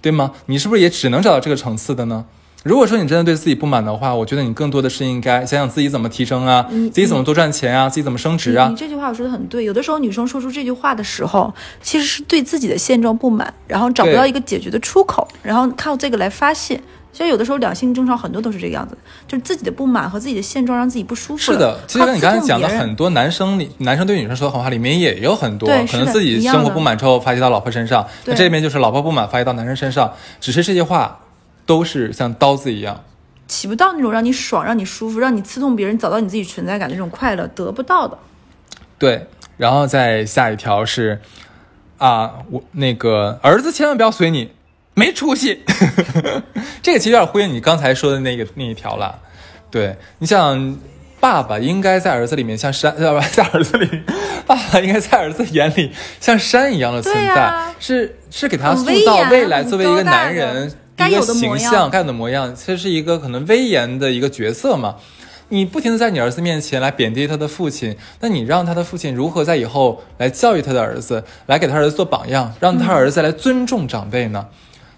对吗？你是不是也只能找到这个层次的呢？如果说你真的对自己不满的话，我觉得你更多的是应该想想自己怎么提升啊，你自己怎么多赚钱啊，自己怎么升职啊你。这句话我说的很对，有的时候女生说出这句话的时候，其实是对自己的现状不满，然后找不到一个解决的出口，然后靠这个来发泄。其实有的时候两性争吵很多都是这个样子，就是自己的不满和自己的现状让自己不舒服。是的，其实你刚才讲的很多男生里，男生对女生说的狠话里面也有很多，可能自己生活不满之后发泄到老婆身上，那对这边就是老婆不满发泄到男生身上，只是这些话都是像刀子一样。起不到那种让你爽、让你舒服、让你刺痛别人、找到你自己存在感的那种快乐，得不到的。对，然后再下一条是，啊，我那个儿子千万不要随你，没出息。这个其实有点呼应你刚才说的那个那一条了。对，你想，爸爸应该在儿子里面像山，呃，不，在儿子里，爸爸应该在儿子眼里像山一样的存在，呀是是给他塑造未来作为一个男人该有的形象、该有的模样，其实是一个可能威严的一个角色嘛。你不停的在你儿子面前来贬低他的父亲，那你让他的父亲如何在以后来教育他的儿子，来给他儿子做榜样，让他儿子来尊重长辈呢？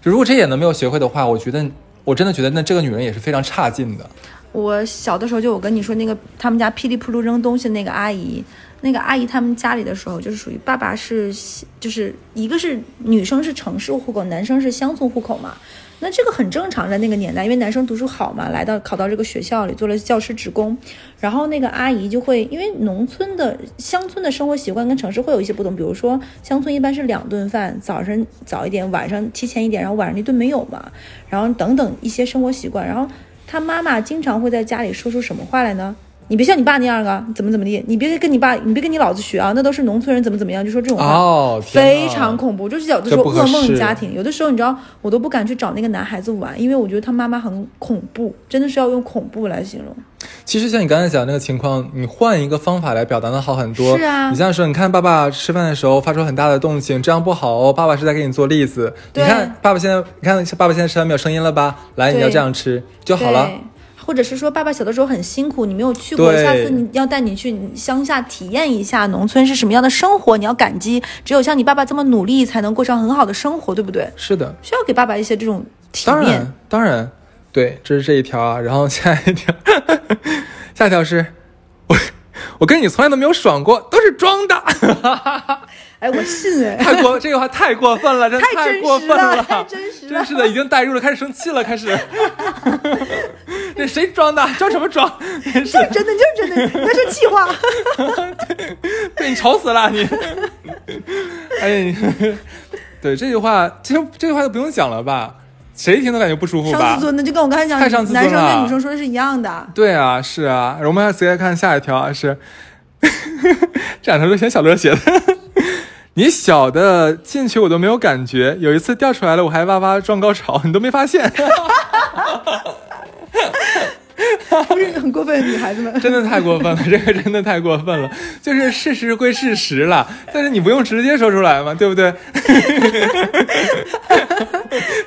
就如果这点都没有学会的话，我觉得我真的觉得那这个女人也是非常差劲的。我小的时候就我跟你说那个他们家噼里扑噜扔东西的那个阿姨，那个阿姨他们家里的时候就是属于爸爸是就是一个是女生是城市户口，男生是乡村户口嘛。那这个很正常，在那个年代，因为男生读书好嘛，来到考到这个学校里做了教师职工，然后那个阿姨就会因为农村的乡村的生活习惯跟城市会有一些不同，比如说乡村一般是两顿饭，早上早一点，晚上提前一点，然后晚上那顿没有嘛，然后等等一些生活习惯，然后他妈妈经常会在家里说出什么话来呢？你别像你爸那样啊，怎么怎么地，你别跟你爸，你别跟你老子学啊，那都是农村人怎么怎么样，就说这种话。哦，非常恐怖，就是有的时候噩梦家庭，有的时候你知道，我都不敢去找那个男孩子玩，因为我觉得他妈妈很恐怖，真的是要用恐怖来形容。其实像你刚才讲的那个情况，你换一个方法来表达的好很多。是啊你像说，你看爸爸吃饭的时候发出很大的动静，这样不好哦。爸爸是在给你做例子。你看爸爸现在，你看爸爸现在吃饭没有声音了吧？来，你要这样吃就好了。对。或者是说，爸爸小的时候很辛苦，你没有去过，下次你要带你去乡下体验一下农村是什么样的生活，你要感激，只有像你爸爸这么努力，才能过上很好的生活，对不对？是的，需要给爸爸一些这种体当面然。当然，对，这是这一条啊。然后下一条，下一条是我我跟你从来都没有爽过，都是装的。哎，我信哎，太过这个话太过分了，真太过分了 太真实了真是的，已经代入了，开始生气了，开始。这谁装的？装什么装？真是真的就是真的，那是气话。被你吵死了你。哎，对这句话，其实这句话就不用讲了吧？谁听都感觉不舒服吧上自？尊的，就跟我刚才讲，太上自尊男生了跟女生说的是一样的。对啊，是啊。我们直接看下一条啊，是 这两条都写小乐写的。你小的进去我都没有感觉，有一次掉出来了，我还哇哇撞高潮，你都没发现。不是很过分，女孩子们。真的太过分了，这个真的太过分了。就是事实归事实了，但是你不用直接说出来嘛，对不对？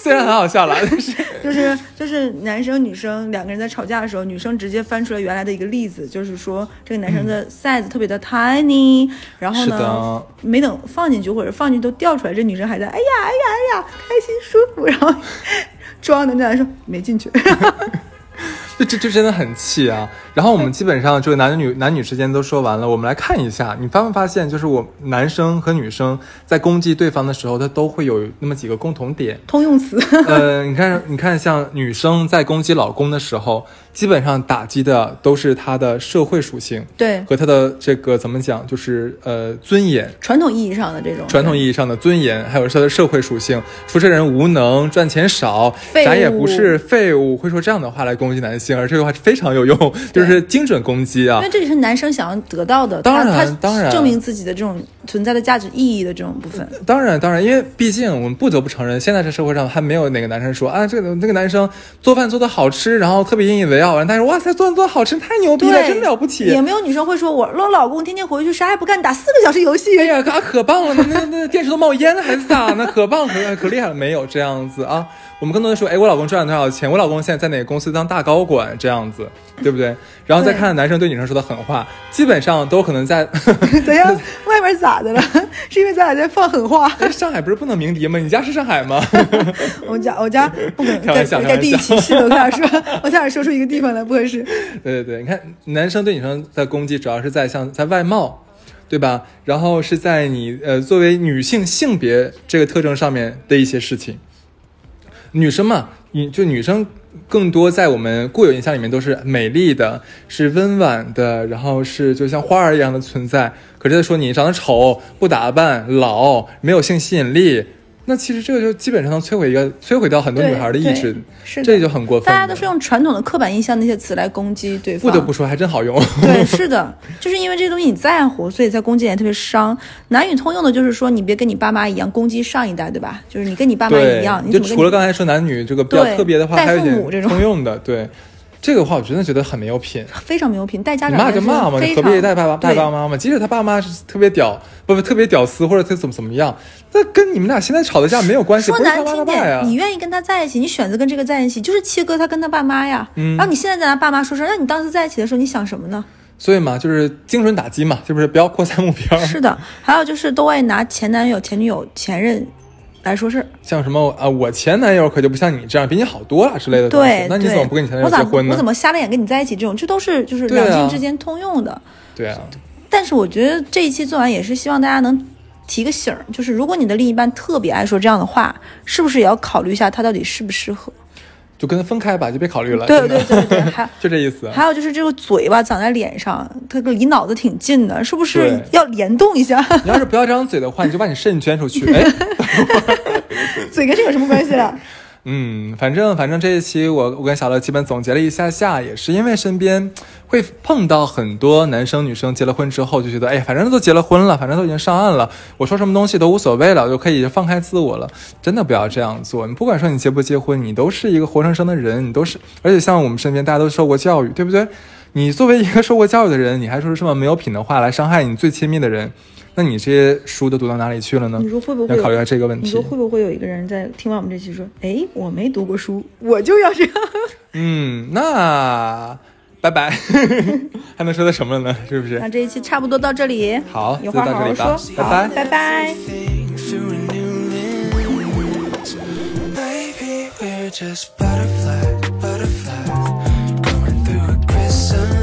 虽然很好笑了，但是就是就是男生女生两个人在吵架的时候，女生直接翻出来原来的一个例子，就是说这个男生的 size 特别的 tiny，、然后是呢的没等放进去或者放进去都掉出来，这女生还在哎呀哎呀哎呀开心舒服，然后装的那男生没进去，这这这真的很气啊！然后我们基本上这个男女男女之间都说完了，我们来看一下，你发没发现，就是我男生和女生在攻击对方的时候，他都会有那么几个共同点。通用词。呃，你看，你看，像女生在攻击老公的时候，基本上打击的都是他的社会属性对，和他的这个怎么讲，就是呃尊严。传统意义上的这种传统意义上的尊严，还有他的社会属性，说这人无能，赚钱少，废物啥也不是，废物，会说这样的话来攻击男性，而这个话非常有用，就是精准攻击啊因为。这也是男生想要得到的，当然当然证明自己的这种存在的价值意义的这种部分。当然，当然，因为毕竟我们不得不承认，现在这社会上还没有哪个男生说啊，这个那个男生做饭做的好吃，然后特别引以为料，完大家说哇塞，做的多好吃，太牛逼了，真了不起。也没有女生会说我我老公天天回去啥也不干，打四个小时游戏。哎呀，可可棒了！那那那电池都冒烟了，还是咋呢？可棒，可可厉害了！没有这样子啊。我们更多的说，哎，我老公赚了多少钱？我老公现在在哪个公司当大高管？这样子，对不对？然后再看男生对女生说的狠话，基本上都可能在。等一下，外面咋的了？是因为咱俩在放狠话？哎上海不是不能鸣笛吗？你家是上海吗？我家我家不可能在在地开玩笑歧视的，我差点说，我差点说出一个地方来，不合适。对对对，你看男生对女生的攻击主要是在像在外貌，对吧？然后是在你呃作为女性性别这个特征上面的一些事情。女生嘛，你就女生更多在我们固有印象里面都是美丽的，是温婉的，然后是就像花儿一样的存在。可是他说你长得丑、不打扮、老、没有性吸引力，那其实这个就基本上能摧毁一个摧毁掉很多女孩的意志，是这就很过分。大家都是用传统的刻板印象那些词来攻击对方。不得不说还真好用。对，是的，就是因为这个东西你在乎，所以在攻击也特别伤。男女通用的就是说，你别跟你爸妈一样攻击上一代，对吧？就是你跟你爸妈一样，，你就除了刚才说男女这个比较特别的话，还有这种通用的。对，这个话我真的觉得很没有品。非常没有品，带家长骂就骂嘛，你何必带爸爸带对爸妈嘛？即使他爸妈是特别屌，不不特别屌丝或者他怎么怎么样，那跟你们俩现在吵的架没有关系，说难听点，。你愿意跟他在一起，你选择跟这个在一起，就是切割他跟他爸妈呀。嗯然后你现在在他爸妈说事儿，那你当时在一起的时候，你想什么呢？所以嘛，就是精准打击嘛，是不是？不要扩散目标。是的，还有就是都爱拿前男友、前女友、前任来说事儿。像什么啊，我前男友可就不像你这样，比你好多了之类的。对，那你怎么不跟你前男友结婚呢我怎？么瞎了眼跟你在一起？这种这都是就是两性之间通用的。对啊，但是我觉得这一期做完也是希望大家能提个醒儿，就是如果你的另一半特别爱说这样的话，是不是也要考虑一下他到底适不适合？就跟他分开吧，就别考虑了。对对对对，还 就这意思。还有就是这个嘴吧长在脸上，它离脑子挺近的，是不是要联动一下？你要是不要张嘴的话，你就把你肾捐出去。哎，嘴跟这有什么关系了？嗯，反正反正这一期我我跟小乐基本总结了一下下，也是因为身边会碰到很多男生女生结了婚之后就觉得，哎，反正都结了婚了，反正都已经上岸了，我说什么东西都无所谓了，就可以放开自我了。真的不要这样做。你不管说你结不结婚，你都是一个活生生的人，你都是，而且像我们身边大家都受过教育，对不对？你作为一个受过教育的人，你还说什么没有品的话来伤害你最亲密的人，那你这些书都读到哪里去了呢？你说会不会有要考虑下这个问题你说。会不会有一个人在听完我们这期说，哎，我没读过书，我就要这样？嗯，那拜拜，还能说到什么呢？是不是那？这一期差不多到这里，好，有就到这里话好好说吧，，拜拜。拜拜。Just butterflies, butterflies, going through a chrysalis.